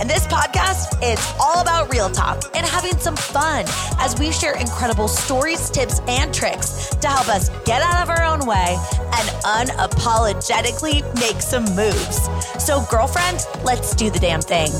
And this podcast is all about real talk and having some fun as we share incredible stories, tips, and tricks to help us get out of our own way and unapologetically make some moves. So, girlfriend, let's do the damn thing.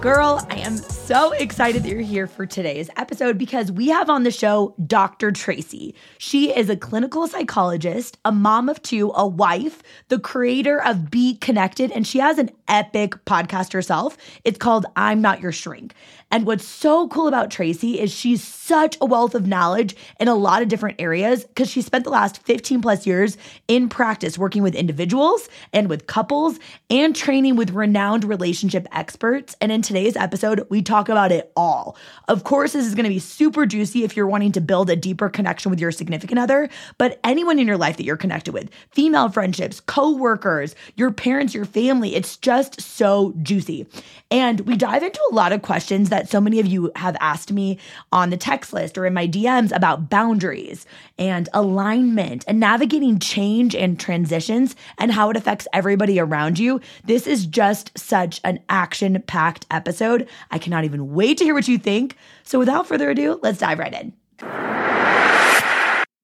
Girl, I am so excited that you're here for today's episode because we have on the show Dr. Tracy. She is a clinical psychologist, a mom of two, a wife, the creator of Be Connected, and she has an epic podcast herself. It's called I'm Not Your Shrink. And what's so cool about Tracy is she's such a wealth of knowledge in a lot of different areas because she spent the last 15 plus years in practice working with individuals and with couples and training with renowned relationship experts. And in today's episode, we talk about it all. Of course, this is going to be super juicy if you're wanting to build a deeper connection with your significant other, but anyone in your life that you're connected with, female friendships, co-workers, your parents, your family, it's just so juicy. And we dive into a lot of questions that so many of you have asked me on the text list or in my DMs about boundaries and alignment and navigating change and transitions and how it affects everybody around you. This is just such an action packed episode. I cannot even wait to hear what you think. So without further ado, let's dive right in.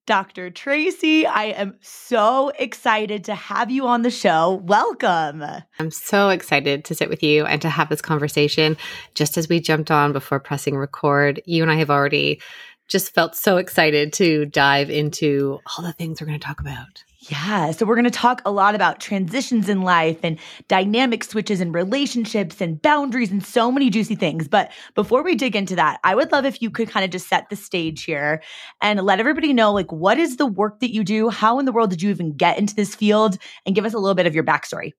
Dr. Tracy, I am so excited to have you on the show. Welcome. I'm so excited to sit with you and to have this conversation. Just as we jumped on before pressing record, you and I have already just felt so excited to dive into all the things we're going to talk about. Yeah. So we're going to talk a lot about transitions in life and dynamic switches in relationships and boundaries and so many juicy things. But before we dig into that, I would love if you could kind of just set the stage here and let everybody know like what is the work that you do? How in the world did you even get into this field? And give us a little bit of your backstory.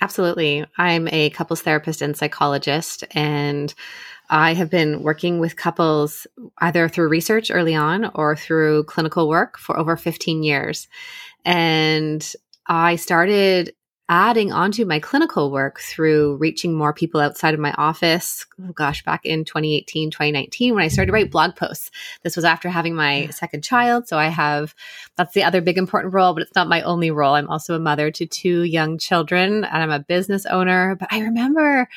Absolutely. I'm a couples therapist and psychologist and I have been working with couples either through research early on or through clinical work for over 15 years. And I started adding onto my clinical work through reaching more people outside of my office. Oh gosh, back in 2018, 2019, when I started to write blog posts. This was after having my second child. So I have, that's the other big important role, but it's not my only role. I'm also a mother to two young children and I'm a business owner. But I remember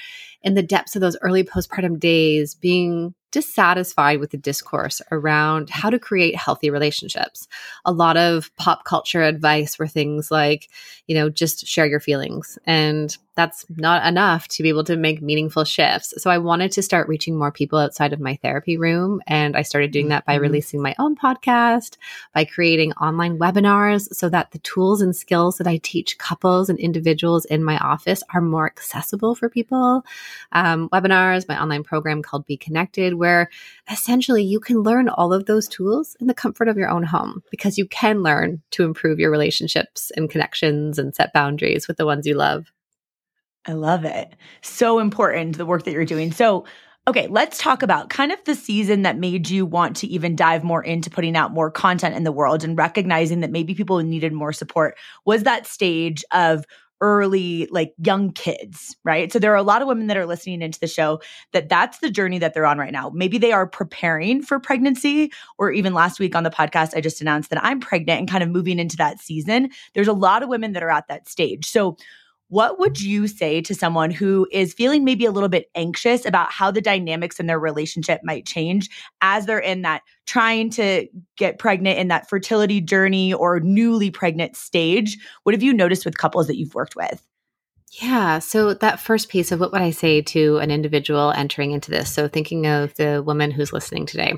in the depths of those early postpartum days being dissatisfied with the discourse around how to create healthy relationships. A lot of pop culture advice were things like, you know, just share your feelings. And that's not enough to be able to make meaningful shifts. So I wanted to start reaching more people outside of my therapy room. And I started doing that by mm-hmm. releasing my own podcast, by creating online webinars so that the tools and skills that I teach couples and individuals in my office are more accessible for people. Um, webinars, my online program called Be Connected, where essentially you can learn all of those tools in the comfort of your own home because you can learn to improve your relationships and connections and set boundaries with the ones you love. I love it. So important, the work that you're doing. So, okay, let's talk about kind of the season that made you want to even dive more into putting out more content in the world and recognizing that maybe people needed more support. Was that stage of early like young kids right so there are a lot of women that are listening into the show that that's the journey that they're on right now maybe they are preparing for pregnancy or even last week on the podcast i just announced that i'm pregnant and kind of moving into that season there's a lot of women that are at that stage so what would you say to someone who is feeling maybe a little bit anxious about how the dynamics in their relationship might change as they're in that trying to get pregnant in that fertility journey or newly pregnant stage? What have you noticed with couples that you've worked with? Yeah. So, that first piece of what would I say to an individual entering into this? So, thinking of the woman who's listening today,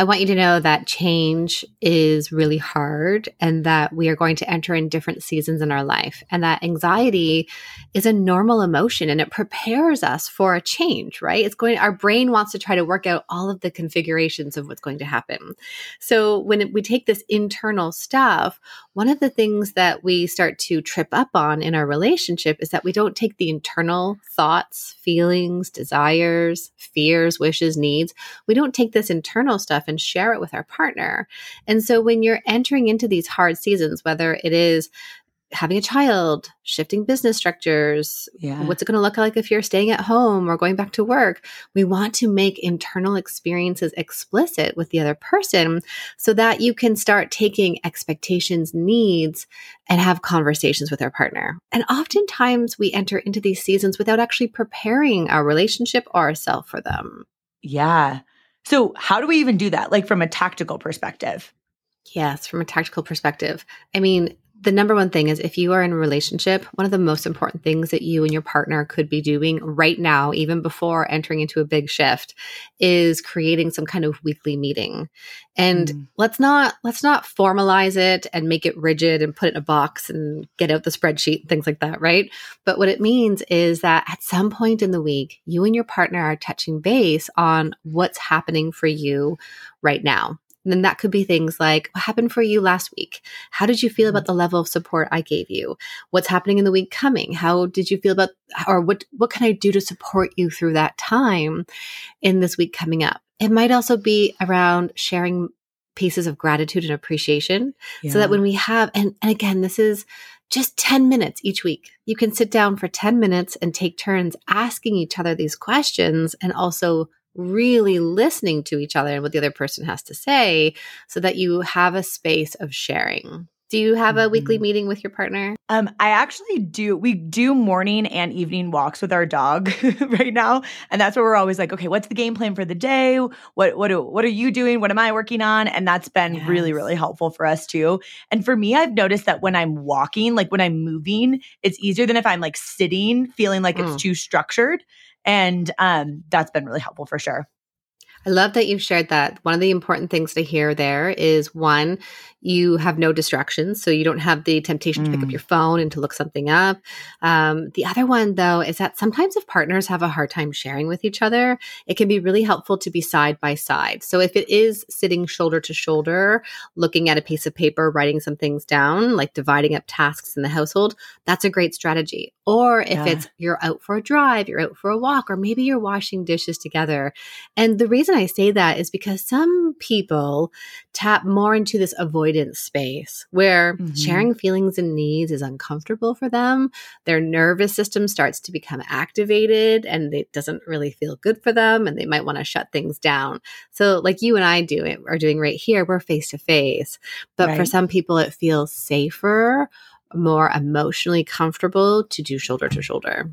I want you to know that change is really hard and that we are going to enter in different seasons in our life. And that anxiety is a normal emotion and it prepares us for a change, right? It's going, our brain wants to try to work out all of the configurations of what's going to happen. So, when we take this internal stuff, one of the things that we start to trip up on in our relationship is is that we don't take the internal thoughts, feelings, desires, fears, wishes, needs. We don't take this internal stuff and share it with our partner. And so when you're entering into these hard seasons, whether it is having a child, shifting business structures, yeah. what's it going to look like if you're staying at home or going back to work? We want to make internal experiences explicit with the other person so that you can start taking expectations, needs, and have conversations with our partner. And oftentimes we enter into these seasons without actually preparing our relationship or ourselves for them. Yeah. So, how do we even do that? Like from a tactical perspective? Yes, from a tactical perspective. I mean, the number one thing is if you are in a relationship, one of the most important things that you and your partner could be doing right now, even before entering into a big shift, is creating some kind of weekly meeting. And mm. let's not let's not formalize it and make it rigid and put it in a box and get out the spreadsheet, and things like that, right? But what it means is that at some point in the week, you and your partner are touching base on what's happening for you right now. And then that could be things like what happened for you last week? How did you feel about mm-hmm. the level of support I gave you? What's happening in the week coming? How did you feel about or what what can I do to support you through that time in this week coming up? It might also be around sharing pieces of gratitude and appreciation yeah. so that when we have and, and again this is just 10 minutes each week. You can sit down for 10 minutes and take turns asking each other these questions and also really listening to each other and what the other person has to say so that you have a space of sharing. Do you have a mm-hmm. weekly meeting with your partner? Um, I actually do. We do morning and evening walks with our dog right now, and that's where we're always like, okay, what's the game plan for the day? What what do, what are you doing? What am I working on? And that's been yes. really really helpful for us too. And for me, I've noticed that when I'm walking, like when I'm moving, it's easier than if I'm like sitting, feeling like mm. it's too structured. And um, that's been really helpful for sure. I love that you've shared that. One of the important things to hear there is one, you have no distractions. So you don't have the temptation mm. to pick up mm. your phone and to look something up. Um, the other one, though, is that sometimes if partners have a hard time sharing with each other, it can be really helpful to be side by side. So if it is sitting shoulder to shoulder, looking at a piece of paper, writing some things down, like dividing up tasks in the household, that's a great strategy. Or if yeah. it's you're out for a drive, you're out for a walk, or maybe you're washing dishes together. And the reason I say that is because some people tap more into this avoidance space where mm-hmm. sharing feelings and needs is uncomfortable for them. Their nervous system starts to become activated and it doesn't really feel good for them and they might want to shut things down. So, like you and I do it, are doing right here, we're face to face. But right. for some people, it feels safer, more emotionally comfortable to do shoulder to shoulder.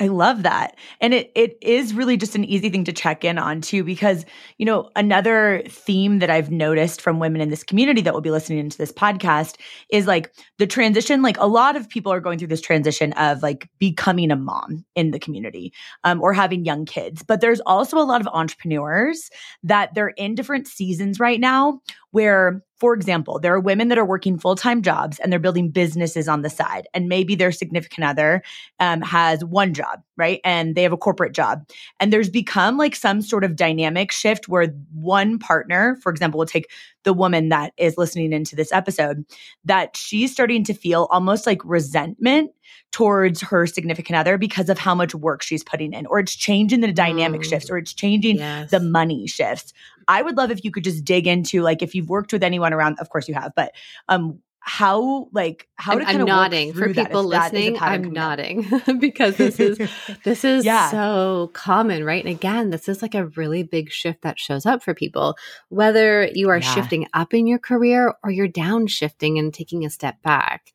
I love that. And it it is really just an easy thing to check in on too because you know another theme that I've noticed from women in this community that will be listening into this podcast is like the transition like a lot of people are going through this transition of like becoming a mom in the community um, or having young kids. But there's also a lot of entrepreneurs that they're in different seasons right now where for example, there are women that are working full time jobs and they're building businesses on the side. And maybe their significant other um, has one job, right? And they have a corporate job. And there's become like some sort of dynamic shift where one partner, for example, will take the woman that is listening into this episode, that she's starting to feel almost like resentment towards her significant other because of how much work she's putting in, or it's changing the dynamic mm. shifts, or it's changing yes. the money shifts. I would love if you could just dig into like if you've worked with anyone around, of course you have, but um how like how to I'm, I'm nodding for people listening. I'm nodding because this is this is yeah. so common, right? And again, this is like a really big shift that shows up for people, whether you are yeah. shifting up in your career or you're downshifting and taking a step back.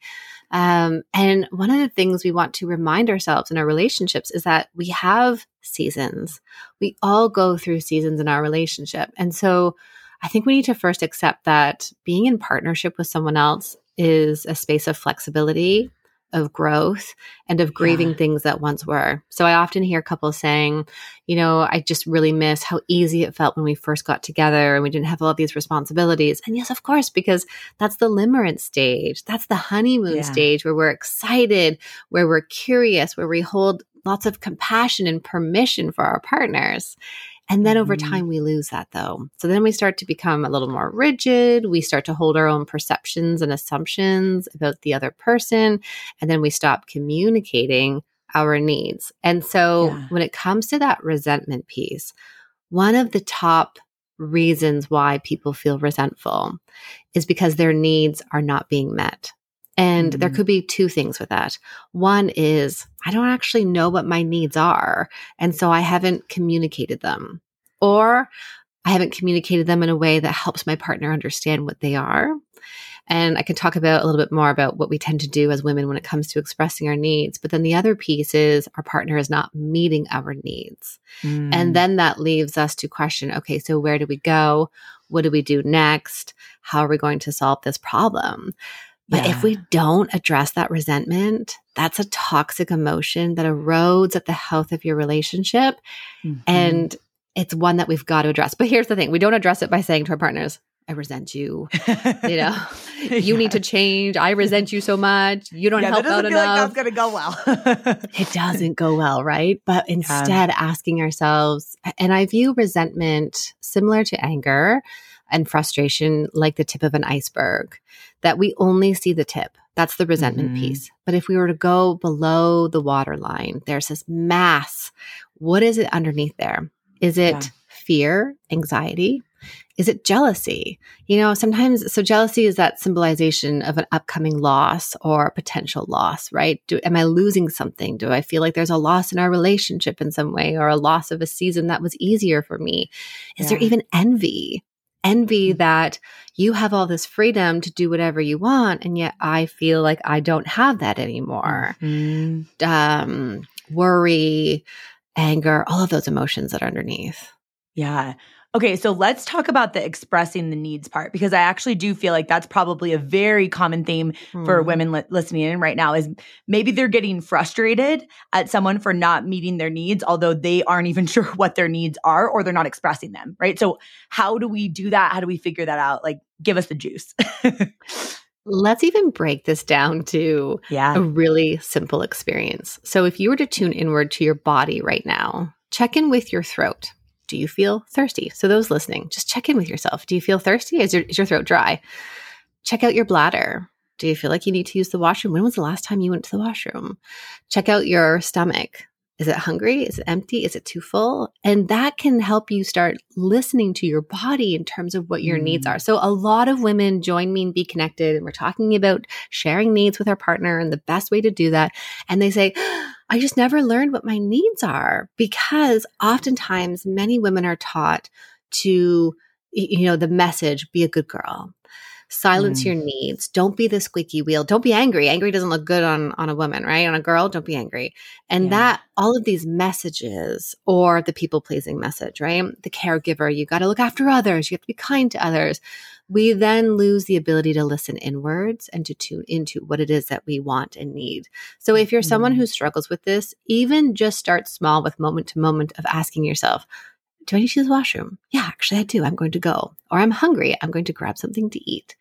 Um, and one of the things we want to remind ourselves in our relationships is that we have seasons. We all go through seasons in our relationship. And so I think we need to first accept that being in partnership with someone else is a space of flexibility of growth and of grieving yeah. things that once were. So I often hear couples saying, you know, I just really miss how easy it felt when we first got together and we didn't have all these responsibilities. And yes, of course, because that's the limerence stage. That's the honeymoon yeah. stage where we're excited, where we're curious, where we hold lots of compassion and permission for our partners. And then mm-hmm. over time, we lose that though. So then we start to become a little more rigid. We start to hold our own perceptions and assumptions about the other person. And then we stop communicating our needs. And so yeah. when it comes to that resentment piece, one of the top reasons why people feel resentful is because their needs are not being met. And mm-hmm. there could be two things with that. One is, I don't actually know what my needs are. And so I haven't communicated them. Or I haven't communicated them in a way that helps my partner understand what they are. And I can talk about a little bit more about what we tend to do as women when it comes to expressing our needs. But then the other piece is our partner is not meeting our needs. Mm. And then that leaves us to question okay, so where do we go? What do we do next? How are we going to solve this problem? But yeah. if we don't address that resentment, that's a toxic emotion that erodes at the health of your relationship. Mm-hmm. And it's one that we've got to address. But here's the thing we don't address it by saying to our partners, I resent you. you know, you yeah. need to change. I resent you so much. You don't yeah, help out enough. Like that's gonna go well. it doesn't go well, right? But instead, yeah. asking ourselves, and I view resentment similar to anger and frustration like the tip of an iceberg. That we only see the tip. That's the resentment mm-hmm. piece. But if we were to go below the waterline, there's this mass. What is it underneath there? Is it fear, anxiety? Is it jealousy? You know, sometimes, so jealousy is that symbolization of an upcoming loss or potential loss, right? Do, am I losing something? Do I feel like there's a loss in our relationship in some way or a loss of a season that was easier for me? Is yeah. there even envy? Envy mm-hmm. that you have all this freedom to do whatever you want, and yet I feel like I don't have that anymore. Mm-hmm. Um, worry, anger, all of those emotions that are underneath. Yeah. Okay, so let's talk about the expressing the needs part because I actually do feel like that's probably a very common theme mm. for women li- listening in right now is maybe they're getting frustrated at someone for not meeting their needs although they aren't even sure what their needs are or they're not expressing them, right? So how do we do that? How do we figure that out? Like give us the juice. Let's even break this down to yeah. a really simple experience. So if you were to tune inward to your body right now, check in with your throat do you feel thirsty? So, those listening, just check in with yourself. Do you feel thirsty? Is your, is your throat dry? Check out your bladder. Do you feel like you need to use the washroom? When was the last time you went to the washroom? Check out your stomach. Is it hungry? Is it empty? Is it too full? And that can help you start listening to your body in terms of what your mm. needs are. So, a lot of women join me and be connected, and we're talking about sharing needs with our partner and the best way to do that. And they say, I just never learned what my needs are because oftentimes many women are taught to, you know, the message be a good girl, silence mm. your needs, don't be the squeaky wheel, don't be angry. Angry doesn't look good on, on a woman, right? On a girl, don't be angry. And yeah. that all of these messages or the people pleasing message, right? The caregiver, you got to look after others, you have to be kind to others we then lose the ability to listen inwards and to tune into what it is that we want and need. So if you're someone mm-hmm. who struggles with this, even just start small with moment to moment of asking yourself, do I need to use the washroom? Yeah, actually, I do. I'm going to go. Or I'm hungry. I'm going to grab something to eat.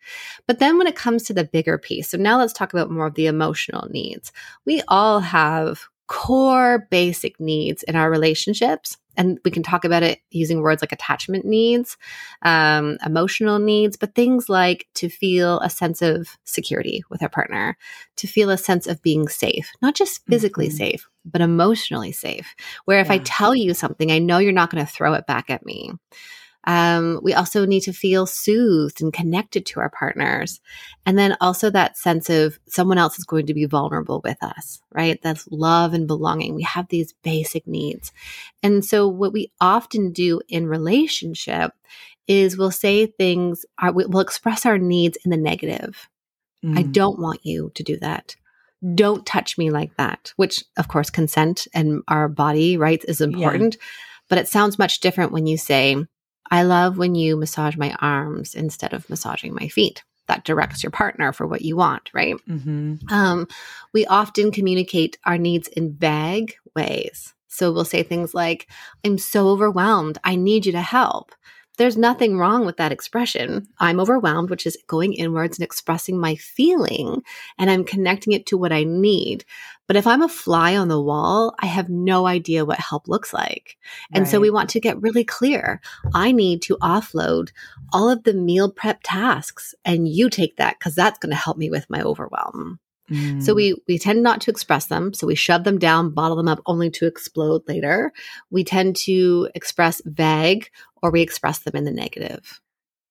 But then when it comes to the bigger piece, so now let's talk about more of the emotional needs. We all have core basic needs in our relationships and we can talk about it using words like attachment needs, um, emotional needs, but things like to feel a sense of security with our partner, to feel a sense of being safe, not just physically mm-hmm. safe, but emotionally safe. Where if yeah. I tell you something, I know you're not going to throw it back at me. Um, we also need to feel soothed and connected to our partners. And then also that sense of someone else is going to be vulnerable with us, right? That's love and belonging. We have these basic needs. And so what we often do in relationship is we'll say things, we'll express our needs in the negative. Mm. I don't want you to do that don't touch me like that, which of course consent and our body rights is important. Yeah. But it sounds much different when you say, I love when you massage my arms instead of massaging my feet. That directs your partner for what you want, right? Mm-hmm. Um, we often communicate our needs in vague ways. So we'll say things like, I'm so overwhelmed. I need you to help. There's nothing wrong with that expression. I'm overwhelmed, which is going inwards and expressing my feeling, and I'm connecting it to what I need. But if I'm a fly on the wall, I have no idea what help looks like. And right. so we want to get really clear. I need to offload all of the meal prep tasks, and you take that because that's going to help me with my overwhelm. Mm. So we we tend not to express them. So we shove them down, bottle them up only to explode later. We tend to express vague or we express them in the negative.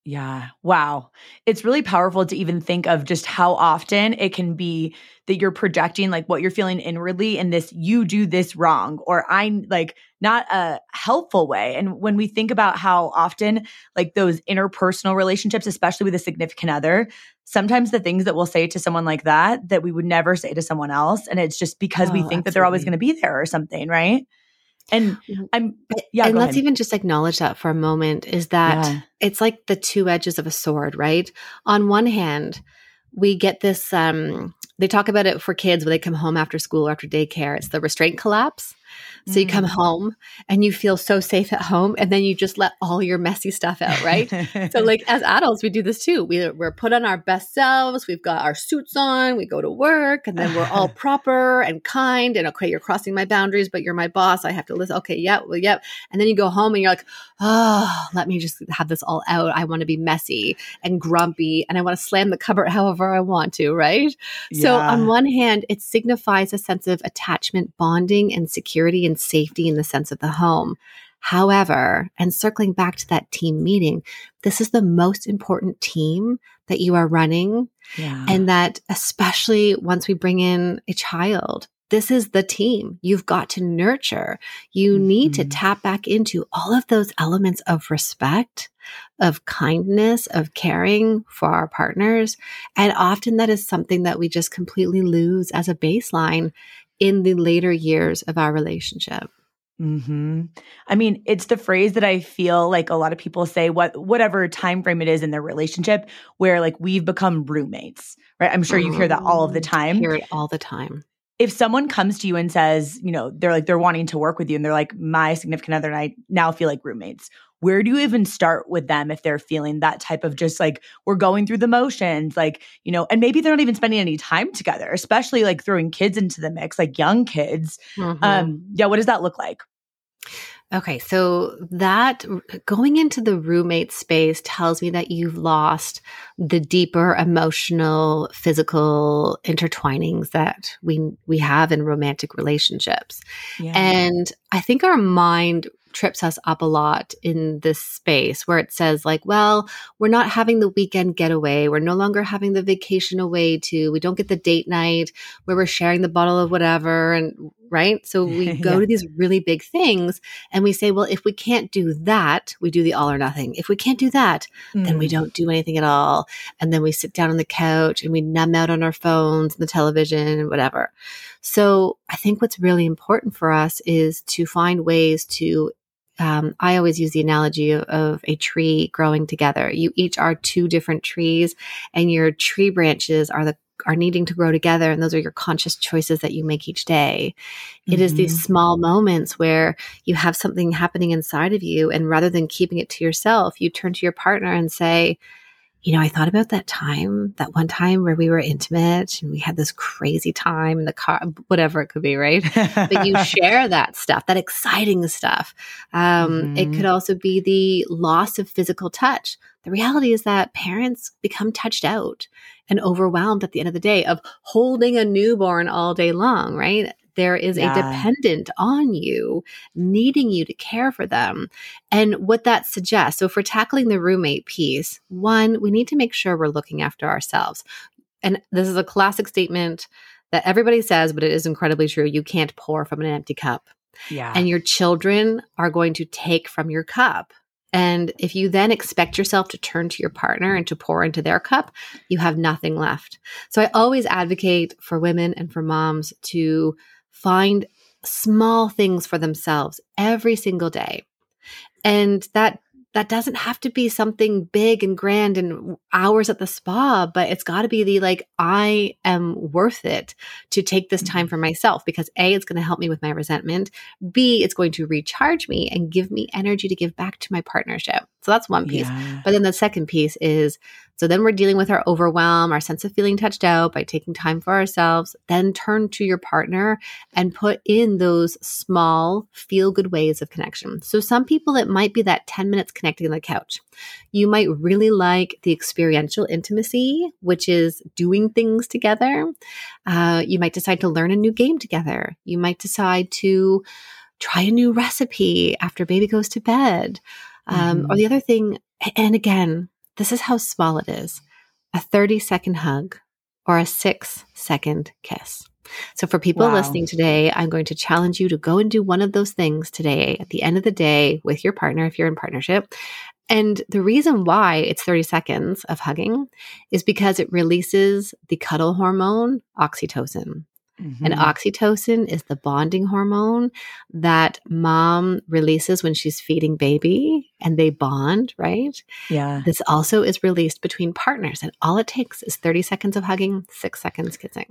Yeah. Wow. It's really powerful to even think of just how often it can be that you're projecting like what you're feeling inwardly in this you do this wrong or I'm like not a helpful way. And when we think about how often like those interpersonal relationships, especially with a significant other, sometimes the things that we'll say to someone like that that we would never say to someone else and it's just because oh, we think absolutely. that they're always going to be there or something, right? And I'm yeah, and let's ahead. even just acknowledge that for a moment is that yeah. it's like the two edges of a sword, right? On one hand, we get this um they talk about it for kids when they come home after school or after daycare. It's the restraint collapse. So you come mm. home and you feel so safe at home, and then you just let all your messy stuff out, right? so, like as adults, we do this too. We, we're put on our best selves. We've got our suits on. We go to work, and then we're all proper and kind. And okay, you're crossing my boundaries, but you're my boss. I have to listen. Okay, yeah, well, yeah. And then you go home and you're like, oh, let me just have this all out. I want to be messy and grumpy, and I want to slam the cupboard however I want to, right? Yeah. So, on one hand, it signifies a sense of attachment, bonding, and security and and safety in the sense of the home. However, and circling back to that team meeting, this is the most important team that you are running. Yeah. And that, especially once we bring in a child, this is the team you've got to nurture. You mm-hmm. need to mm-hmm. tap back into all of those elements of respect, of kindness, of caring for our partners. And often that is something that we just completely lose as a baseline in the later years of our relationship. Hmm. I mean, it's the phrase that I feel like a lot of people say, what whatever time frame it is in their relationship, where like we've become roommates, right? I'm sure you hear that all of the mm, time. I hear it all the time. If someone comes to you and says, you know, they're like they're wanting to work with you, and they're like, my significant other and I now feel like roommates where do you even start with them if they're feeling that type of just like we're going through the motions like you know and maybe they're not even spending any time together especially like throwing kids into the mix like young kids mm-hmm. um yeah what does that look like Okay, so that going into the roommate space tells me that you've lost the deeper emotional, physical intertwinings that we we have in romantic relationships. Yeah. And I think our mind trips us up a lot in this space where it says like well we're not having the weekend getaway we're no longer having the vacation away to we don't get the date night where we're sharing the bottle of whatever and right so we go yeah. to these really big things and we say well if we can't do that we do the all or nothing if we can't do that mm. then we mm. don't do anything at all and then we sit down on the couch and we numb out on our phones and the television and whatever so i think what's really important for us is to find ways to um, I always use the analogy of, of, a tree growing together. You each are two different trees, and your tree branches are the are needing to grow together, and those are your conscious choices that you make each day. Mm-hmm. It is these mm-hmm. small moments where you have something happening inside of you, and rather than keeping it to yourself, you turn to your partner and say, you know, I thought about that time, that one time where we were intimate and we had this crazy time in the car, whatever it could be, right? but you share that stuff, that exciting stuff. Um, mm-hmm. It could also be the loss of physical touch. The reality is that parents become touched out and overwhelmed at the end of the day of holding a newborn all day long, right? There is yeah. a dependent on you needing you to care for them. And what that suggests so, for tackling the roommate piece, one, we need to make sure we're looking after ourselves. And this is a classic statement that everybody says, but it is incredibly true. You can't pour from an empty cup. Yeah. And your children are going to take from your cup. And if you then expect yourself to turn to your partner and to pour into their cup, you have nothing left. So I always advocate for women and for moms to find small things for themselves every single day. And that that doesn't have to be something big and grand and hours at the spa, but it's got to be the like, I am worth it to take this time mm-hmm. for myself because A, it's going to help me with my resentment. B, it's going to recharge me and give me energy to give back to my partnership. So that's one piece. Yeah. But then the second piece is so then we're dealing with our overwhelm, our sense of feeling touched out by taking time for ourselves. Then turn to your partner and put in those small, feel good ways of connection. So some people, it might be that 10 minutes connecting on the couch. You might really like the experiential intimacy, which is doing things together. Uh, you might decide to learn a new game together. You might decide to try a new recipe after baby goes to bed. Um, mm-hmm. Or the other thing, and again, this is how small it is a 30 second hug or a six second kiss. So, for people wow. listening today, I'm going to challenge you to go and do one of those things today at the end of the day with your partner if you're in partnership. And the reason why it's 30 seconds of hugging is because it releases the cuddle hormone, oxytocin. Mm-hmm. And oxytocin is the bonding hormone that mom releases when she's feeding baby and they bond, right? Yeah. This also is released between partners. And all it takes is 30 seconds of hugging, six seconds kissing.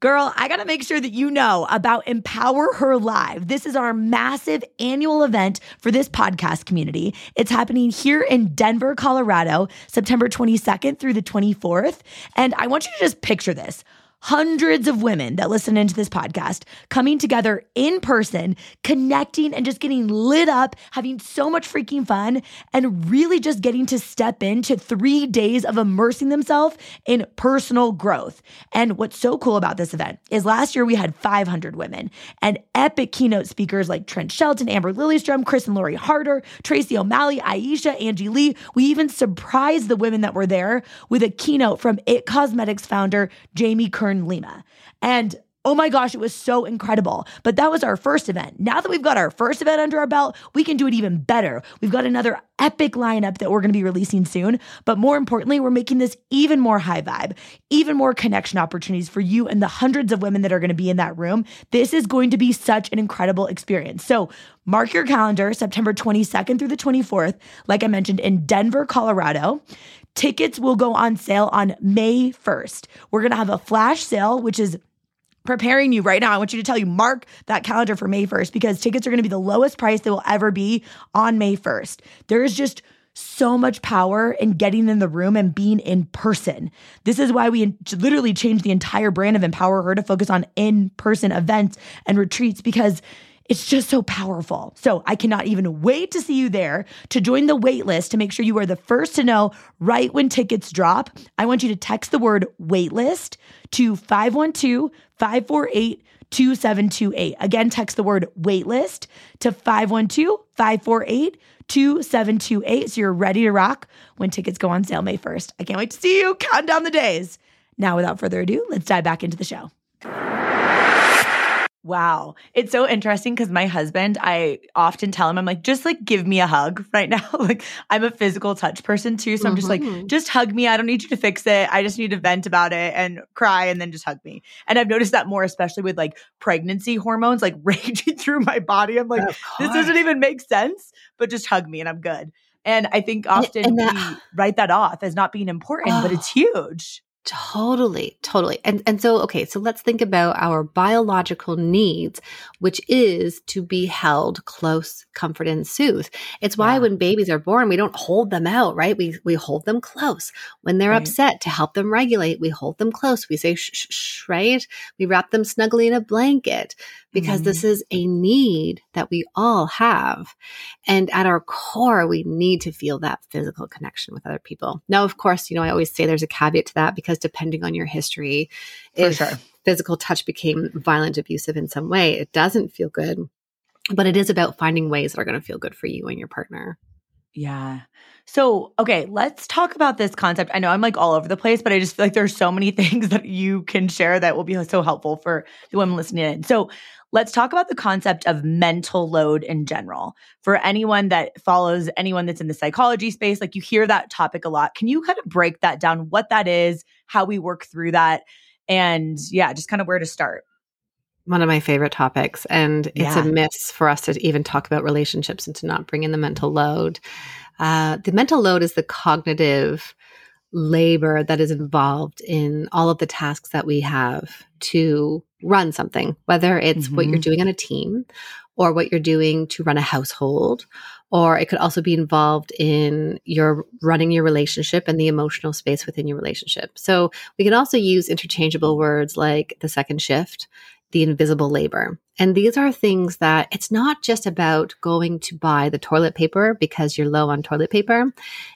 Girl, I got to make sure that you know about Empower Her Live. This is our massive annual event for this podcast community. It's happening here in Denver, Colorado, September 22nd through the 24th. And I want you to just picture this hundreds of women that listen into this podcast coming together in person, connecting and just getting lit up, having so much freaking fun, and really just getting to step into three days of immersing themselves in personal growth. And what's so cool about this event is last year we had 500 women and epic keynote speakers like Trent Shelton, Amber Lilyestrom, Chris and Lori Harder, Tracy O'Malley, Aisha, Angie Lee. We even surprised the women that were there with a keynote from It Cosmetics founder Jamie Kern Lima. And Oh my gosh, it was so incredible. But that was our first event. Now that we've got our first event under our belt, we can do it even better. We've got another epic lineup that we're going to be releasing soon. But more importantly, we're making this even more high vibe, even more connection opportunities for you and the hundreds of women that are going to be in that room. This is going to be such an incredible experience. So mark your calendar, September 22nd through the 24th, like I mentioned, in Denver, Colorado. Tickets will go on sale on May 1st. We're going to have a flash sale, which is preparing you right now. I want you to tell you, mark that calendar for May 1st because tickets are going to be the lowest price they will ever be on May 1st. There is just so much power in getting in the room and being in person. This is why we literally changed the entire brand of Empower Her to focus on in person events and retreats because it's just so powerful. So I cannot even wait to see you there to join the wait list to make sure you are the first to know right when tickets drop. I want you to text the word waitlist to 512 548 2728. Again, text the word waitlist to 512 548 2728 so you're ready to rock when tickets go on sale May 1st. I can't wait to see you. Count down the days. Now, without further ado, let's dive back into the show. Wow. It's so interesting because my husband, I often tell him, I'm like, just like give me a hug right now. like I'm a physical touch person too. So mm-hmm. I'm just like, mm-hmm. just hug me. I don't need you to fix it. I just need to vent about it and cry and then just hug me. And I've noticed that more, especially with like pregnancy hormones like raging through my body. I'm like, this doesn't even make sense, but just hug me and I'm good. And I think often and, and that, we write that off as not being important, oh. but it's huge. Totally, totally. And and so okay, so let's think about our biological needs, which is to be held close, comfort and soothe. It's why yeah. when babies are born, we don't hold them out, right? We we hold them close. When they're right. upset to help them regulate, we hold them close. We say shh, shh, shh, right? We wrap them snugly in a blanket because mm-hmm. this is a need that we all have. And at our core, we need to feel that physical connection with other people. Now, of course, you know, I always say there's a caveat to that because depending on your history, For if sure. physical touch became violent, abusive in some way, it doesn't feel good. But it is about finding ways that are going to feel good for you and your partner. Yeah. So, okay, let's talk about this concept. I know I'm like all over the place, but I just feel like there's so many things that you can share that will be so helpful for the women listening in. So, let's talk about the concept of mental load in general. For anyone that follows anyone that's in the psychology space, like you hear that topic a lot. Can you kind of break that down, what that is, how we work through that, and yeah, just kind of where to start? one of my favorite topics. And it's Yeah. a miss for us to even talk about relationships and to not bring in the mental load. Uh, the mental load is the cognitive labor that is involved in all of the tasks that we have to run something, whether it's what you're Mhm. doing on a team or what you're doing to run a household, or it could also be involved in your running your relationship and the emotional space within your relationship. So we can also use interchangeable words like the second shift, the invisible labor. And these are things that it's not just about going to buy the toilet paper because you're low on toilet paper.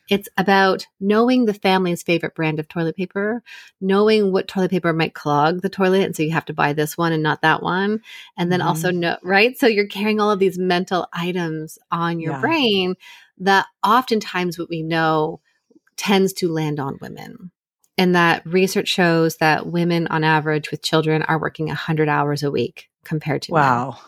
It's about knowing the family's favorite brand of toilet paper, knowing what toilet paper might clog the toilet. And so you have to buy this one and not that one. And then Mhm. also know, right? So you're carrying all of these mental items on your Yeah. brain that oftentimes what we know tends to land on women. And that research shows that women on average with children are working 100 hours a week compared to men Wow.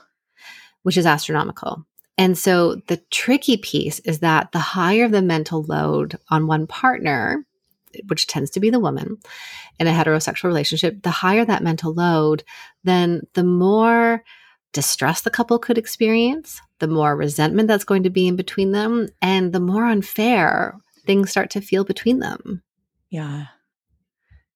which is astronomical. And so the tricky piece is that the higher the mental load on one partner, which tends to be the woman in a heterosexual relationship, the higher that mental load, then the more distress the couple could experience, the more resentment that's going to be in between them, and the more unfair things start to feel between them. Yeah.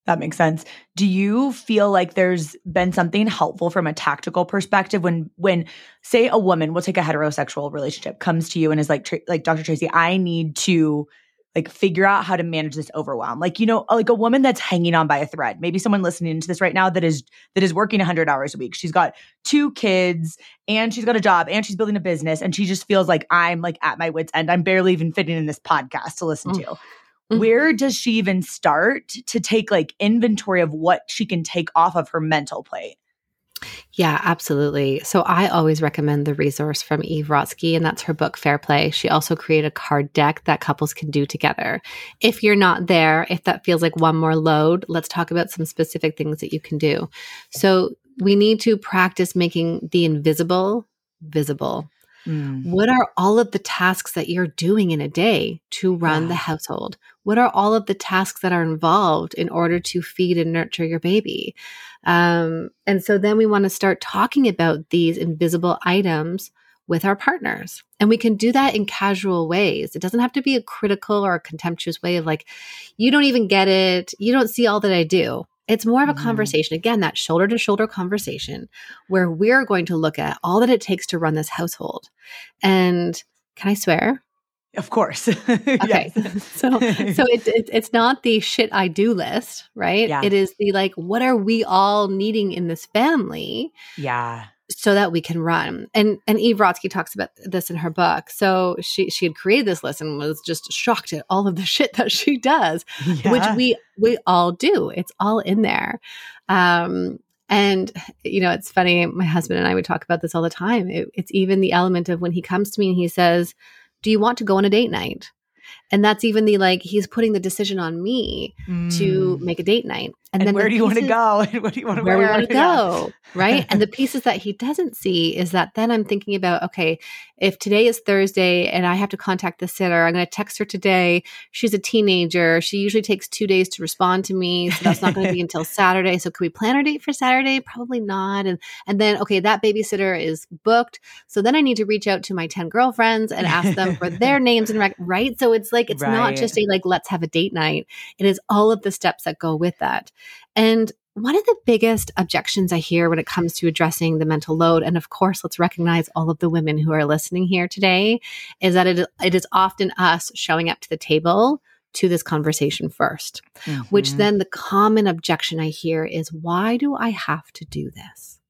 That makes sense. Do you feel like there's been something helpful from a tactical perspective when when say a woman will take a heterosexual relationship comes to you and is like like Dr. Tracy, I need to like figure out how to manage this overwhelm. Like you know, like a woman that's hanging on by a thread. Maybe someone listening to this right now that is that is working 100 hours a week. She's got two kids and she's got a job and she's building a business and she just feels like I'm like at my wits end. I'm barely even fitting in this podcast to listen Mm. to Mhm. where does she even start to take like inventory of what she can take off of her mental plate? Yeah, absolutely. So I always recommend the resource from Eve Rodsky, and that's her book Fair Play. She also created a card deck that couples can do together. If you're not there, if that feels like one more load, let's talk about some specific things that you can do. So we need to practice making the invisible visible. What are all of the tasks that you're doing in a day to run Yeah. the household? What are all of the tasks that are involved in order to feed and nurture your baby? Um, and so then we want to start talking about these invisible items with our partners. And we can do that in casual ways. It doesn't have to be a critical or a contemptuous way of like, you don't even get it. You don't see all that I do. It's more of a Mhm. conversation. Again, that shoulder to shoulder conversation where we're going to look at all that it takes to run this household. And can I swear? Of course. Okay. So so it, it, it's not the shit I do list, right? Yeah. It is the like, what are we all needing in this family yeah. So that we can run? And and Eve Rodsky talks about this in her book. So she she had created this list and was just shocked at all of the shit that she does which we we all do it's all in there um and you know it's funny my husband and i would talk about this all the time It- it's even the element of when he comes to me and he says do you want to go on a date night and that's even the like he's putting the decision on me to Mm. make a date night And, then where do you want to go? And what do you want to where wear? we want to go, right? and the pieces that he doesn't see is that then I'm thinking about, okay, if today is Thursday and I have to contact the sitter, I'm going to text her today. She's a teenager. She usually takes two days to respond to me, so that's not going to be until Saturday. So, can we plan our date for Saturday? Probably not. And and then, okay, that babysitter is booked. So then I need to reach out to my ten girlfriends and ask them for their names and rec- right. So it's like it's not just a like let's have a date night. It is all of the steps that go with that. And one of the biggest objections I hear when it comes to addressing the mental load, and of course, let's recognize all of the women who are listening here today, is that it, it is often us showing up to the table to this conversation first, which Mhm. then the common objection I hear is, why do I have to do this?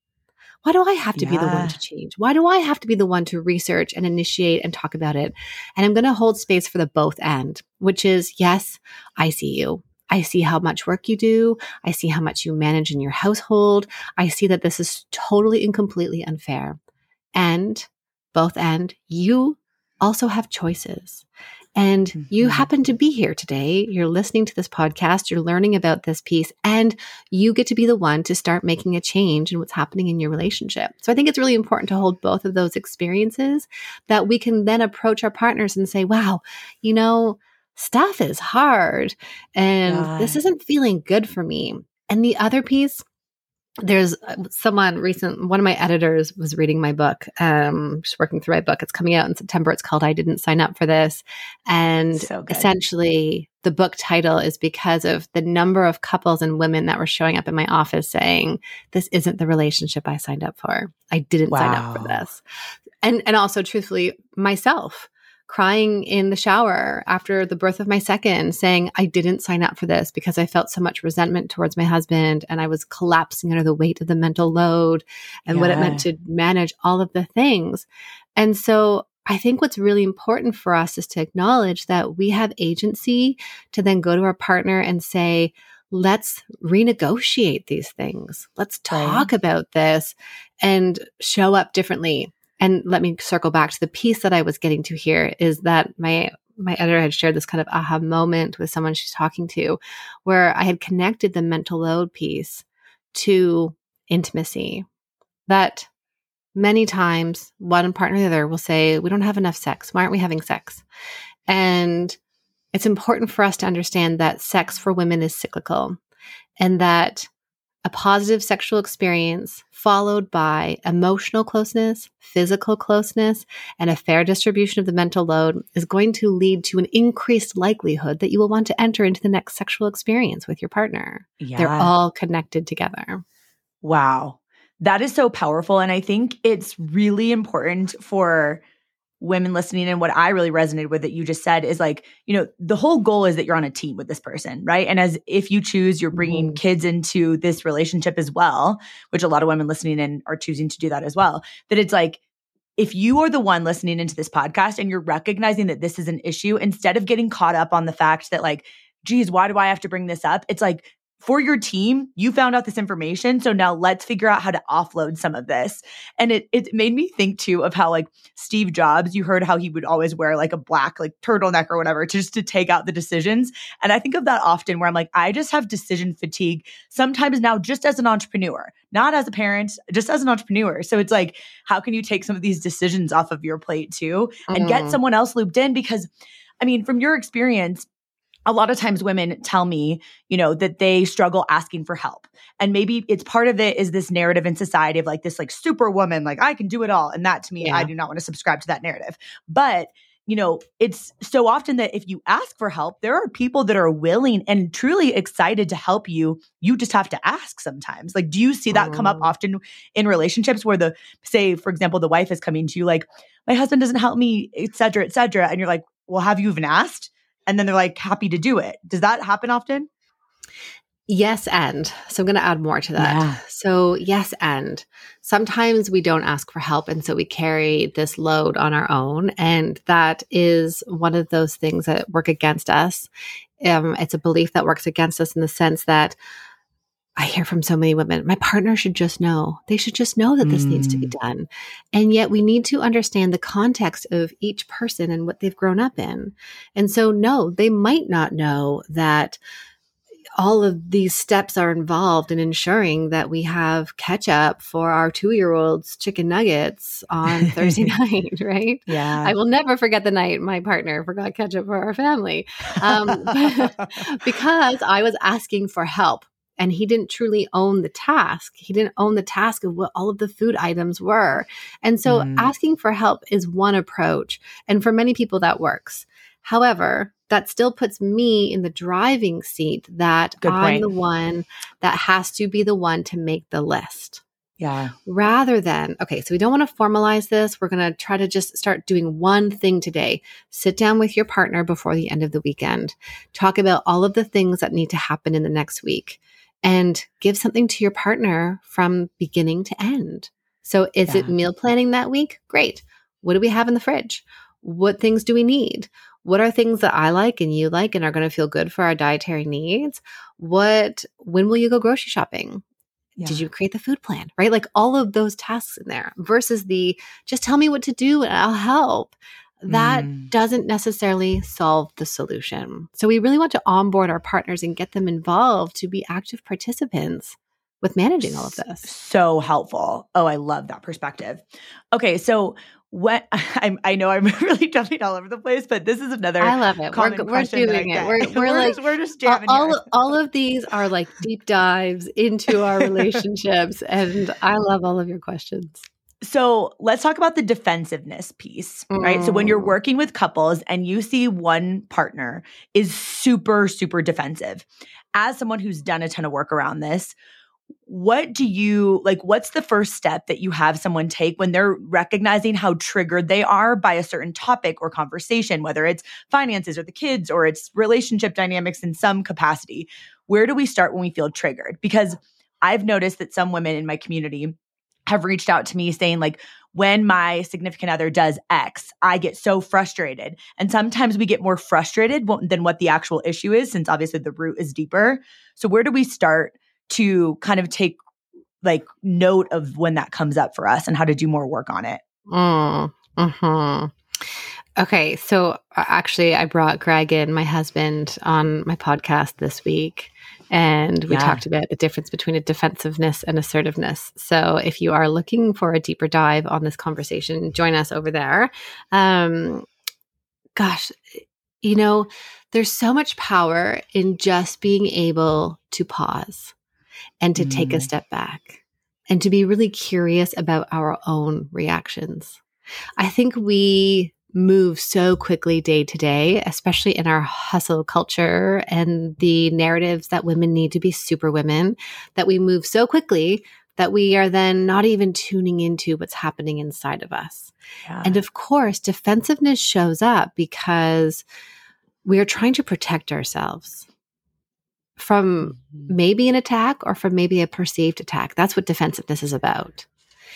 Why do I have to be the one to change? Why do I have to be the one to research and initiate and talk about it? And I'm going to hold space for the both end, which is yes, I see you. I see how much work you do. I see how much you manage in your household. I see that this is totally and completely unfair. And both end, you also have choices. And you Mhm. happen to be here today. You're listening to this podcast. You're learning about this piece, and you get to be the one to start making a change in what's happening in your relationship. So I think it's really important to hold both of those experiences that we can then approach our partners and say, wow, you know, stuff is hard and Yeah. this isn't feeling good for me. And the other piece, there's uh, someone recent one of my editors was reading my book um just working through my book it's coming out in september it's called i didn't sign up for this and so essentially the book title is because of the number of couples and women that were showing up in my office saying this isn't the relationship i signed up for i didn't wow. sign up for this and and also truthfully myself crying in the shower after the birth of my second, saying, I didn't sign up for this because I felt so much resentment towards my husband and I was collapsing under the weight of the mental load and yeah. what it meant to manage all of the things. And so I think what's really important for us is to acknowledge that we have agency to then go to our partner and say, let's renegotiate these things. Let's talk right. about this and show up differently and let me circle back to the piece that I was getting to here is that my my editor had shared this kind of aha moment with someone she's talking to where I had connected the mental load piece to intimacy. That many times one partner or the other will say, We don't have enough sex. Why aren't we having sex? And it's important for us to understand that sex for women is cyclical and that a positive sexual experience followed by emotional closeness, physical closeness, and a fair distribution of the mental load is going to lead to an increased likelihood that you will want to enter into the next sexual experience with your partner. Yeah. They're all connected together. Wow. That is so powerful. And I think it's really important for women listening and what I really resonated with that you just said is like, you know, the whole goal is that you're on a team with this person, right? And as if you choose, you're bringing mm-hmm. kids into this relationship as well, which a lot of women listening in are choosing to do that as well. That it's like, if you are the one listening into this podcast and you're recognizing that this is an issue, instead of getting caught up on the fact that like, geez, why do I have to bring this up? It's like, for your team, you found out this information. So now let's figure out how to offload some of this. And it it made me think too of how like Steve Jobs, you heard how he would always wear like a black like turtleneck or whatever just to take out the decisions. And I think of that often where I'm like, I just have decision fatigue sometimes now just as an entrepreneur, not as a parent, just as an entrepreneur. So it's like, how can you take some of these decisions off of your plate too and mm. get someone else looped in? Because I mean, from your experience, a lot of times women tell me, you know, that they struggle asking for help. And maybe it's part of it is this narrative in society of like this like superwoman, like I can do it all. And that to me, yeah. I do not want to subscribe to that narrative. But you know, it's so often that if you ask for help, there are people that are willing and truly excited to help you. You just have to ask sometimes. Like, do you see that come up mm. often in relationships where the, say, for example, the wife is coming to you like, my husband doesn't help me, et cetera, et cetera. And you're like, well, have you even asked? And then they're like happy to do it. Does that happen often? Yes, and so I'm going to add more to that. Yeah. So, yes, and sometimes we don't ask for help. And so we carry this load on our own. And that is one of those things that work against us. Um, it's a belief that works against us in the sense that I hear from so many women, my partner should just know. They should just know that this mm. needs to be mm. done. And yet we need to understand the context of each person and what they've grown up in. And so, no, they might not know that all of these steps are involved in ensuring that we have ketchup for our two year old's chicken nuggets on Thursday night, right? Yeah. I will never forget the night my partner forgot ketchup for our family um, because I was asking for help and he didn't truly own the task. He didn't own the task of what all of the food items were. And so mm. asking for help is one approach. And for many people, that works. However, that still puts me in the driving seat that Good I'm point. the one that has to be the one to make the list. Yeah. Rather than, okay, so we don't want to formalize this. We're going to try to just start doing one thing today. Sit down with your partner before the end of the weekend. Talk about all of the things that need to happen in the next week and give something to your partner from beginning to end. So is yeah. it meal planning that week? Great. What do we have in the fridge? What things do we need? What are things that I like and you like and are going to feel good for our dietary needs? What when will you go grocery shopping? Yeah. Did you create the food plan? Right? Like all of those tasks in there versus the just tell me what to do and I'll help that mm. doesn't necessarily solve the solution. So we really want to onboard our partners and get them involved to be active participants with managing all of this. So helpful. Oh, I love that perspective. Okay, so what I, I know I'm really jumping all over the place, but this is another. I love it. We're, we're doing it. We're, we're, we're like just, we're just jamming. All, all, all of these are like deep dives into our relationships, and I love all of your questions. So let's talk about the defensiveness piece, right? Mm. So when you're mm. working with couples and you see one partner is super, super defensive, as someone who's done a ton of work around this, what do you like? What's the first step that you have someone take when they're recognizing how triggered they are by a certain topic or conversation, whether it's finances or the kids or it's relationship dynamics in some capacity? Where do we start when we feel triggered? Because I've noticed that some women in my community have reached out to me saying, like, when my significant other does X, I get so frustrated. And sometimes we get more frustrated than what the actual issue is, since obviously the root is deeper. So, where do we start? to kind of take like note of when that comes up for us and how to do more work on it. Mm, hmm Okay, so uh, actually, I brought Greg in, my husband, on my podcast this week, and we yeah. talked about the difference between a defensiveness and assertiveness. So, if you are looking for a deeper dive on this conversation, join us over there. Um, gosh, you know, there's so much power in just being able to pause and to mm. take a mm. step back and to be really curious about our own reactions. I think we move so quickly day to day, especially in our hustle culture and the narratives that women need to be super women, that we move so quickly that we are then not even tuning into what's happening inside of us. Yeah. And of course, defensiveness shows up because we are trying to protect ourselves from mm-hmm. maybe an attack or from maybe a perceived attack. That's what defensiveness is about.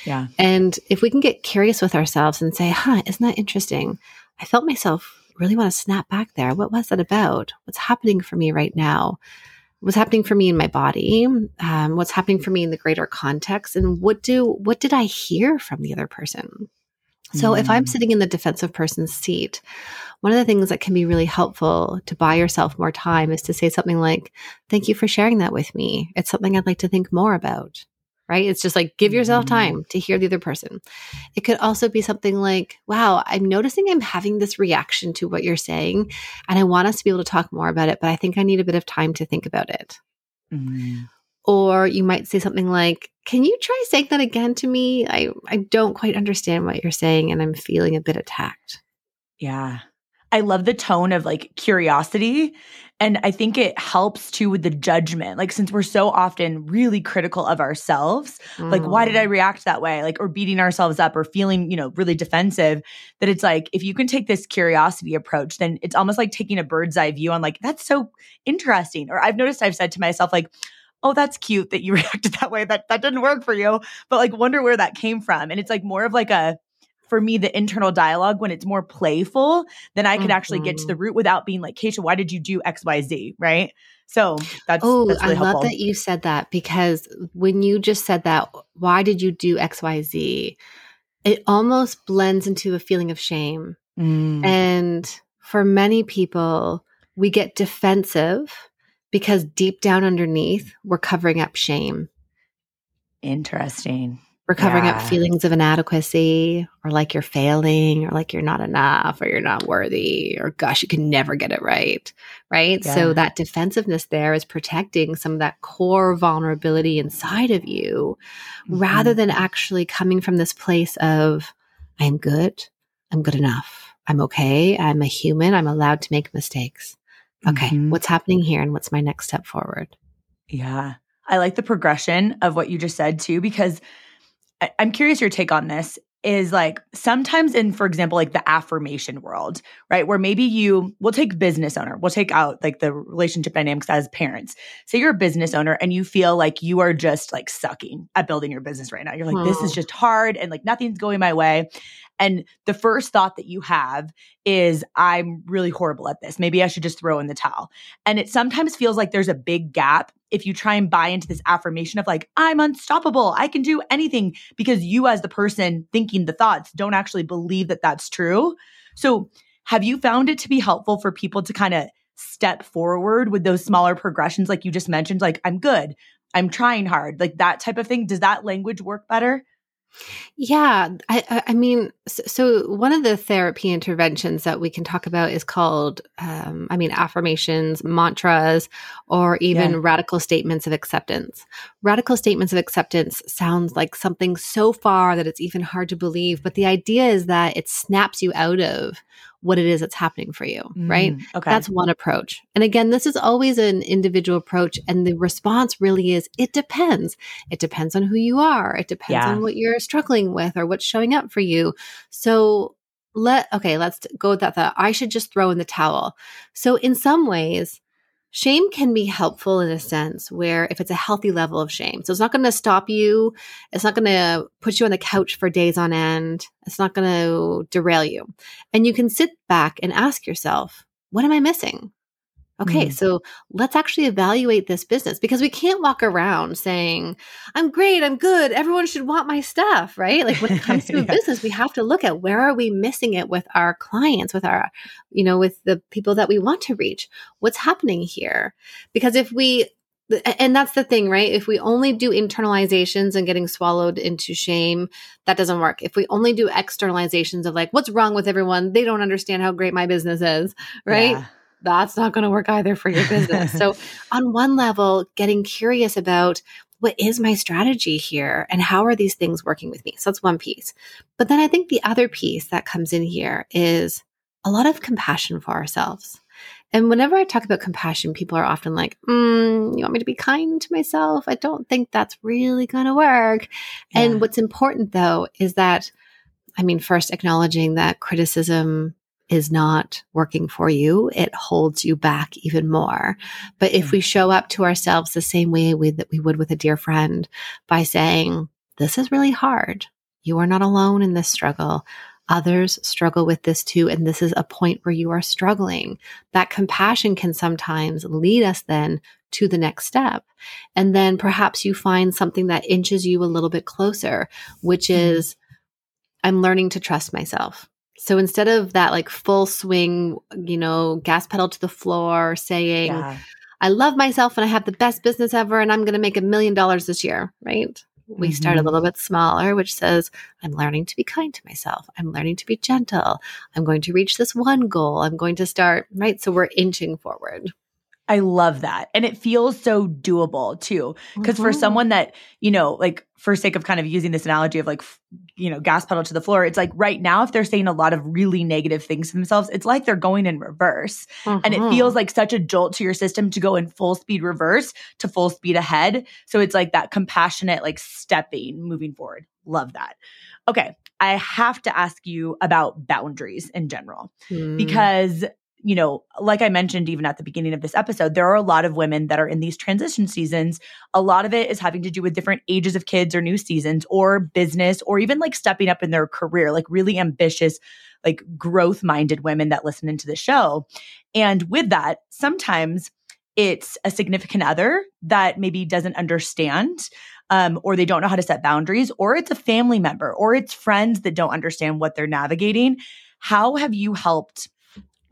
Yeah. And if we can get curious with ourselves and say, huh, isn't that interesting? I felt myself really want to snap back there. What was that about? What's happening for me right now? What's happening for me in my body? Um, what's happening for me in the greater context? And what do what did I hear from the other person? So mm. if I'm mm. sitting in the defensive person's seat, one of the things that can be really helpful to buy yourself more time is to say something like, Thank you for sharing that with me. It's something I'd like to think more about. Right? It's just like give yourself mm-hmm. time to hear the other person. It could also be something like, Wow, I'm noticing I'm having this reaction to what you're saying, and I want us to be able to talk more about it, but I think I need a bit of time to think about it. Mm-hmm. Or you might say something like, Can you try saying that again to me? I, I don't quite understand what you're saying, and I'm feeling a bit attacked. Yeah. I love the tone of like curiosity. And I think it helps too with the judgment. Like, since we're so often really critical of ourselves, mm. like, why did I mm. react that way? Like, or beating ourselves up or feeling, you know, really defensive, that it's like, if you can take this curiosity approach, then it's almost like taking a bird's eye view on, like, that's so interesting. Or I've noticed I've said to myself, like, oh, that's cute that you reacted that way. That that didn't work for you. But like, wonder where that came from. And it's like more of like a, for me the internal dialogue when it's more playful then i can mm-hmm. actually get to the mm-hmm. root without being like Kacia why did you do xyz right so that's oh that's really i helpful. love that you said that because when you just said that why did you do xyz it almost blends into a feeling of shame mm. and for many people we get defensive because deep down underneath we're covering up shame interesting we're covering yeah. up feelings of inadequacy or like you're failing or like you're not enough or you're not worthy or gosh, you can never get it right. Right. Yeah. So that defensiveness there is protecting some of that core vulnerability inside of you mm-hmm. rather than actually coming from this place of, I am good. I'm good enough. I'm okay. I'm a human. I'm allowed to make mistakes. Okay. Mm-hmm. What's happening here and what's my next step forward? Yeah. I like the progression of what you just said too, because I'm curious your take on this is like sometimes in for example like the affirmation world right where maybe you will take business owner we'll take out like the relationship dynamics as parents. Say you're a business owner and you feel like you are just like sucking at building your business right now. You're like this is hmm. just hard and like nothing's going my way and the first thought that you have is, I'm really horrible at this. Maybe I should just throw in the towel. And it sometimes feels like there's a big gap if you try and buy into this affirmation of like, I'm unstoppable, I can do anything, because you, as the person thinking the thoughts, don't actually believe that that's true. So, have you found it to be helpful for people to kind of step forward with those smaller progressions, like you just mentioned, like, I'm good, I'm trying hard, like that type of thing? Does that language work better? Yeah, I, I mean, so, one of the therapy interventions that we can talk about is called, um, I mean, affirmations, mantras, or even yeah. radical statements of acceptance. Radical statements of acceptance sounds like something so far that it's even hard to believe, but the idea is that it snaps you out of what it is that's happening for you, mm, right? Okay. That's one approach. And again, this is always an individual approach. And the response really is it depends. It depends on who you are, it depends yeah. on what you're struggling with or what's showing up for you. So, let okay let's go with that thought i should just throw in the towel so in some ways shame can be helpful in a sense where if it's a healthy level of shame. So it's not going to stop you. It's not going to put you on the couch for days on end. It's not going to derail you. And you can sit back and ask yourself, what am I missing? Okay, mm. so let's actually evaluate this business because we can't walk around saying, I'm great, I'm good, everyone should want my stuff, right? Like when it comes to yeah. a business, we have to look at where are we missing it with our clients, with our, you know, with the people that we want to reach. What's happening here? Because if we and that's the thing, right? If we only do internalizations and getting swallowed into shame, that doesn't work. If we only do externalizations of like, what's wrong with everyone? They don't understand how great my business is, right? Yeah that's not going to work either for your business. so, on one level, getting curious about what is my strategy here and how are these things working with me? So, that's one piece. But then I think the other piece that comes in here is a lot of compassion for ourselves. And whenever I talk about compassion, people are often like, mm, You want me to be kind to myself? I don't think that's really going to work. Yeah. And what's important though is that, I mean, first acknowledging that criticism is not working for you, it holds you back even more. But if we show up to ourselves the same way we, that we would with a dear friend by saying, this is really hard. You are not alone in this struggle. Others struggle with this too. And this is a point where you are struggling. That compassion can sometimes lead us then to the next step. And then perhaps you find something that inches you a little bit closer, which mm-hmm. is, I'm learning to trust myself. So instead of that like full swing, you know, gas pedal to the floor saying, yeah. I love myself and I have the best business ever and I'm going to make a million dollars this year, right? We mm-hmm. start a mm-hmm. little bit smaller, which says, I'm learning to be kind to myself. I'm learning to be gentle. I'm going to reach this one goal. I'm going to start, right? So we're inching forward. I love that. And it feels so doable too. Because mm-hmm. for someone that, you know, like for sake of kind of using this analogy of like, you know, gas pedal to the floor, it's like right now, if they're saying a lot of really negative things to themselves, it's like they're going in reverse. Mm-hmm. And it mm-hmm. feels like such a jolt to your system to go in full speed reverse to full speed ahead. So it's like that compassionate, like stepping, moving forward. Love that. Okay. I have to ask you about boundaries in general mm. because you know, like I mentioned even at the beginning of this episode, there are a lot of women that are in these transition seasons. A lot of it is having to do with different ages of kids or new seasons or business or even like stepping up in their career, like really ambitious, like growth minded women that listen into the show. And with that, sometimes it's a significant other that maybe doesn't understand um, or they don't know how to set boundaries, or it's a family member, or it's friends that don't understand what they're navigating. How have you helped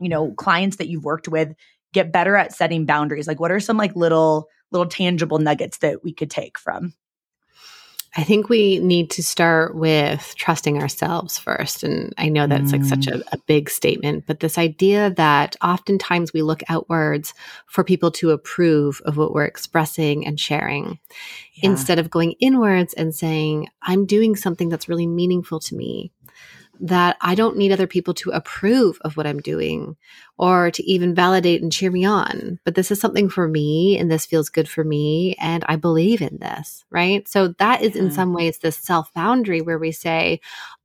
you know, clients that you've worked with get better at setting boundaries? Like what are some like little little tangible nuggets that we could take from? I think we need to start with trusting ourselves first. And I know that's mm. like such a, mm. a, big statement, but this idea that oftentimes we look outwards for people to approve of what we're expressing and sharing yeah. instead of going inwards and saying, I'm doing something that's really meaningful to me that I don't need other people to approve of what I'm doing or to even validate and cheer me on. But this is something for me and this feels good for me. And I believe in this, right? So that is in some ways this self boundary where we say,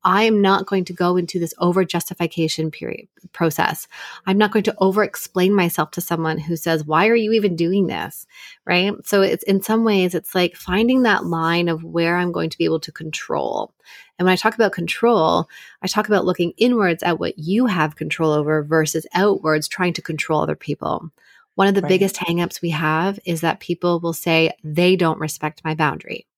I am not going to go into this over justification period process. I'm not going to over explain myself to someone who says, why are you even doing this? Right. So it's in some ways, it's like finding that line of where I'm going to be able to control. And when I talk about control, I talk about looking inwards at what you have control over versus outwards trying to control other people. One of the right. biggest hangups we have is that people will say they don't respect my boundary.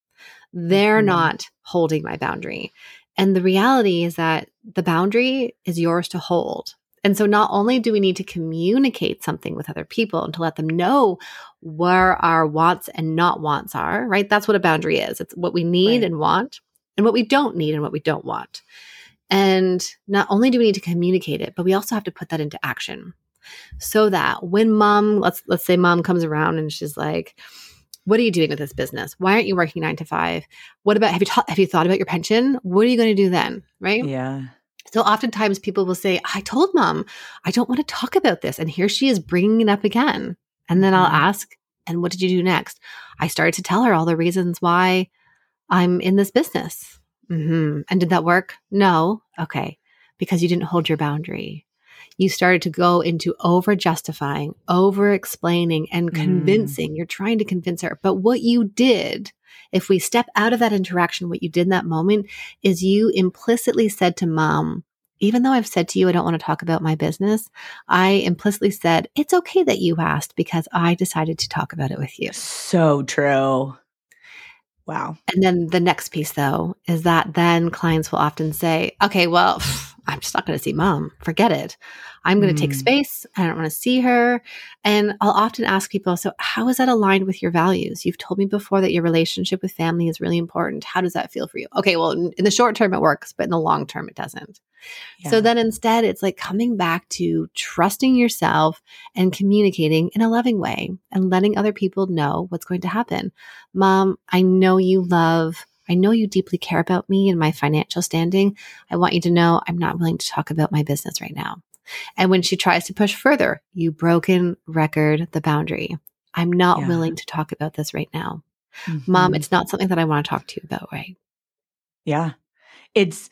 They're mm-hmm. not holding my boundary. And the reality is that the boundary is yours to hold. And so not only do we need to communicate something with other people and to let them know where our wants and not wants are, right? That's what a boundary is. It's what we need right. and want and what we don't need and what we don't want. And not only do we need to communicate it, but we also have to put that into action so that when mom, let's let's say mom comes around and she's like, "What are you doing with this business? Why aren't you working 9 to 5? What about have you ta- have you thought about your pension? What are you going to do then?" Right? Yeah. So oftentimes people will say, I told mom, I don't want to talk about this. And here she is bringing it up again. And then I'll Mhm. ask, and what did you do next? I started to tell her all the reasons why I'm in this business. hmm And did that work? No. Okay. Because you didn't hold your boundary. You started to go into over justifying, over explaining, and Mm. convincing. You're trying to convince her. But what you did, if we step out of that interaction, what you did in that moment is you implicitly said to mom, even though I've said to you, I don't want to talk about my business, I implicitly said, it's okay that you asked because I decided to talk about it with you. So true. Wow. And then the next piece, though, is that then clients will often say, okay, well, I'm just not going to see mom. Forget it. I'm going to take Mm. space. I don't want to see her. And I'll often ask people, so how is that aligned with your values? You've told me before that your relationship with family is really important. How does that feel for you? Okay, well, in in the short term, it works, but in the long term, it doesn't. So then instead, it's like coming back to trusting yourself and communicating in a loving way and letting other people know what's going to happen. Mom, I know you love, I know you deeply care about me and my financial standing. I want you to know I'm not willing to talk about my business right now. And when she tries to push further, you broken record the boundary. I'm not Yeah. willing to talk about this right now. Mom, Mhm. it's not something that I want to talk to you about, right? Yeah. It's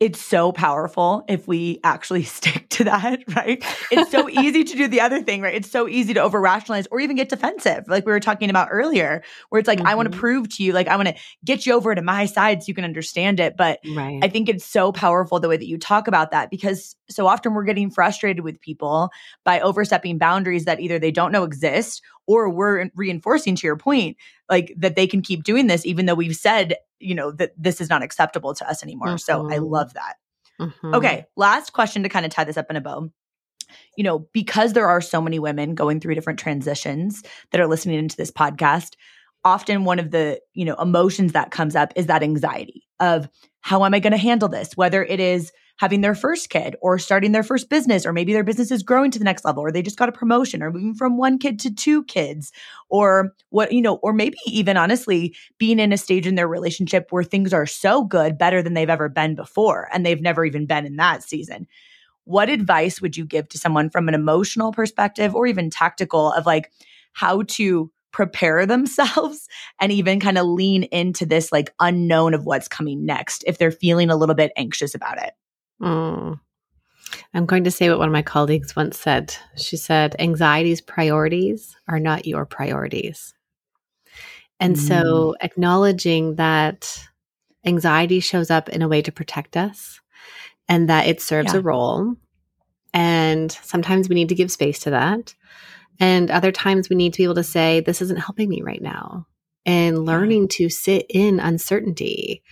it's so powerful if we actually stick to that, right? It's so easy to do the other thing, right? It's so easy to over rationalize or even get defensive, like we were talking about earlier, where it's like, I want to mm-hmm. prove to you, like, I want to get you over to my side so you can understand it. But Right. I think it's so powerful the way that you talk about that because so often we're getting frustrated with people by overstepping boundaries that either they don't know exist or we're reinforcing to your point, like that they can keep doing this even though we've said, you know, that this is not acceptable to us anymore. So I Mhm. love that. Mhm. Okay, last question to kind of tie this up in a bow. You know, because there are so many women going through different transitions that are listening into this podcast, often one of the, you know, emotions that comes up is that anxiety of how am I going to handle this? Whether it is having their first kid or starting their first business, or maybe their business is growing to the next level, or they just got a promotion, or moving from one kid to two kids, or what, you know, or maybe even honestly being in a stage in their relationship where things are so good, better than they've ever been before, and they've never even been in that season. What advice would you give to someone from an emotional perspective or even tactical of like how to prepare themselves and even kind of lean into this like unknown of what's coming next if they're feeling a little bit anxious about it? Mm. I'm going to say what one of my colleagues once said. She said, Anxiety's priorities are not your priorities. And so acknowledging that anxiety shows up in a way to protect us and that it serves Yeah. a role. And sometimes we need to give space to that. And other times we need to be able to say, this isn't helping me right now. And learning to sit in uncertainty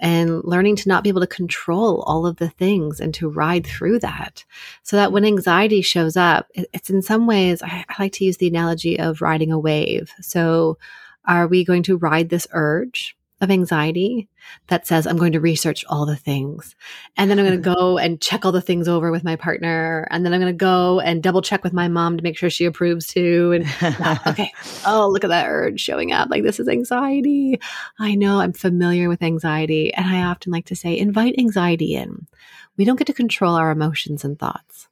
and learning to not be able to control all of the things and to ride through that. So that when anxiety shows up, it's in some ways, I, I like to use the analogy of riding a wave. So are we going to ride this urge of anxiety that says, I'm going to research all the things. And then I'm going to mm-hmm. go and check all the things over with my partner. And then I'm going to go and double check with my mom to make sure she approves too. And okay. Oh, look at that urge showing up. Like, this is anxiety. I know I'm familiar with anxiety. And I often like to say, invite anxiety in. We don't get to control our emotions and thoughts.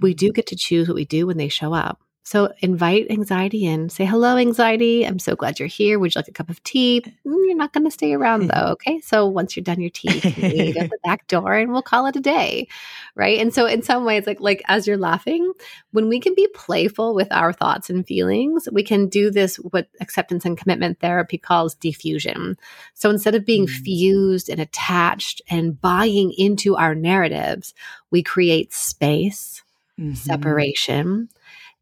We do mm-hmm. get to choose what we do when they show up. So invite anxiety in. Say, hello, anxiety. I'm so glad you're here. Would you like a cup of tea? Mm, You're not going to stay around though. Okay. So once you're done your tea, you leave at the back door and we'll call it a day. Right. And so in some ways, like, like as you're laughing, when we can be playful with our thoughts and feelings, we can do this, what acceptance and commitment therapy calls defusion. So instead of being Mm. fused and attached and buying into our narratives, we create space Mhm. separation.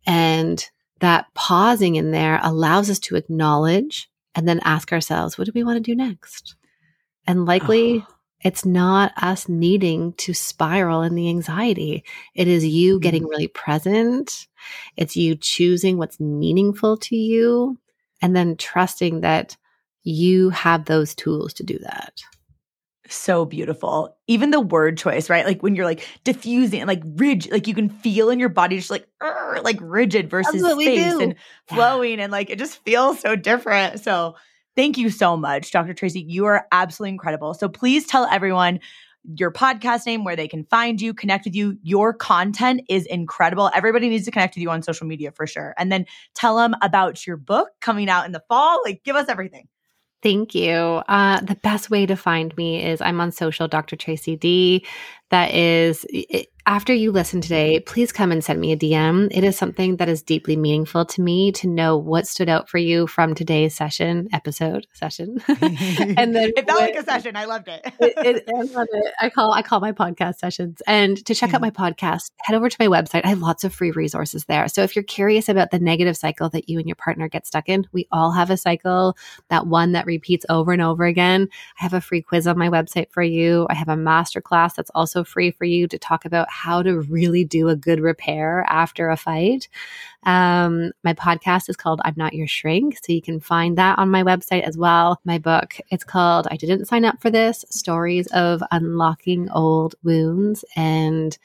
And that pausing in there allows us to acknowledge and then ask ourselves, what do we want to do next? And likely Oh. it's not us needing to spiral in the anxiety. It is you Mm. getting really present. It's you choosing what's meaningful to you and then trusting that you have those tools to do that. So beautiful. Even the word choice, right? Like when you're like defusing and like rigid, like you can feel in your body just like like rigid versus space and flowing, and like it just feels so different. So thank you so much, Dr. Tracy. You are absolutely incredible. So please tell everyone your podcast name, where they can find you, connect with you. Your content is incredible. Everybody needs to connect with you on social media for sure. And then tell them about your book coming out in the fall. Like, give us everything. Thank you. Uh, the best way to find me is I'm on social, Dr. Tracy D. That is, after you listen today, please come and send me a DM. It is something that is deeply meaningful to me to know what stood out for you from today's session, episode session. and then it felt what, like a session. I loved it. it, it I love it. I call I call my podcast sessions. And to check out mm. my podcast, head over to my website. I have lots of free resources there. So if you're curious about the negative cycle that you and your partner get stuck in, we all have a cycle, that one that repeats over and over again. I have a free quiz on my website for you. I have a masterclass that's also free for you to talk about how to really do a good repair after a fight. Um, my podcast is called I'm Not Your Shrink. So you can find that on my website as well. My book, it's called I Didn't Sign Up for This Stories of Unlocking Old Wounds and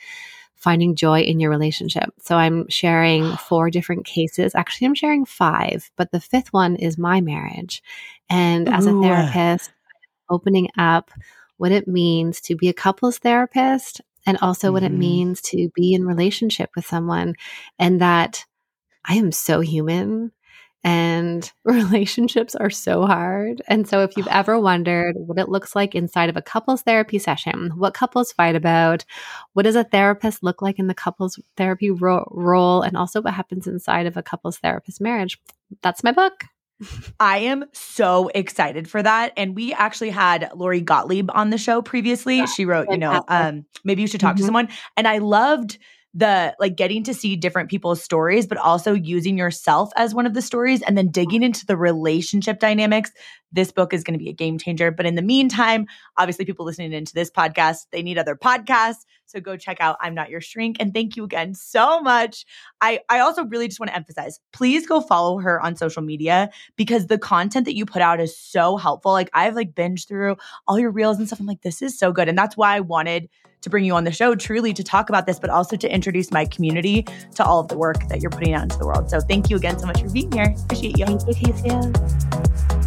finding joy in your relationship. So I'm sharing four different cases. Actually, I'm sharing five, but the fifth one is my marriage. And as a therapist, opening up what it means to be a couples therapist and also mm-hmm. what it mm-hmm. means to be in relationship with someone and that I am so human and relationships are so hard. And so if you've ever wondered what it looks like inside of a couples therapy session, what couples fight about, what does a therapist look like in the couples therapy ro- role and also what happens inside of a couples therapist marriage, that's my book. I am so excited for that. And we actually had Lori Gottlieb on the show previously. Yeah, she wrote, you know, um, maybe you should talk mm-hmm. to someone. And I loved the like getting to see different people's stories, but also using yourself as one of the stories and then digging into the relationship dynamics. This book is going to be a game changer. But in the meantime, obviously, people listening into this podcast, they need other podcasts. So go check out I'm Not Your Shrink. And thank you again so much. I, I also really just want to emphasize please go follow her on social media because the content that you put out is so helpful. Like I've like binged through all your reels and stuff. I'm like, this is so good. And that's why I wanted to bring you on the show truly to talk about this, but also to introduce my community to all of the work that you're putting out into the world. So thank you again so much for being here. Appreciate you. Thank you, Kacia.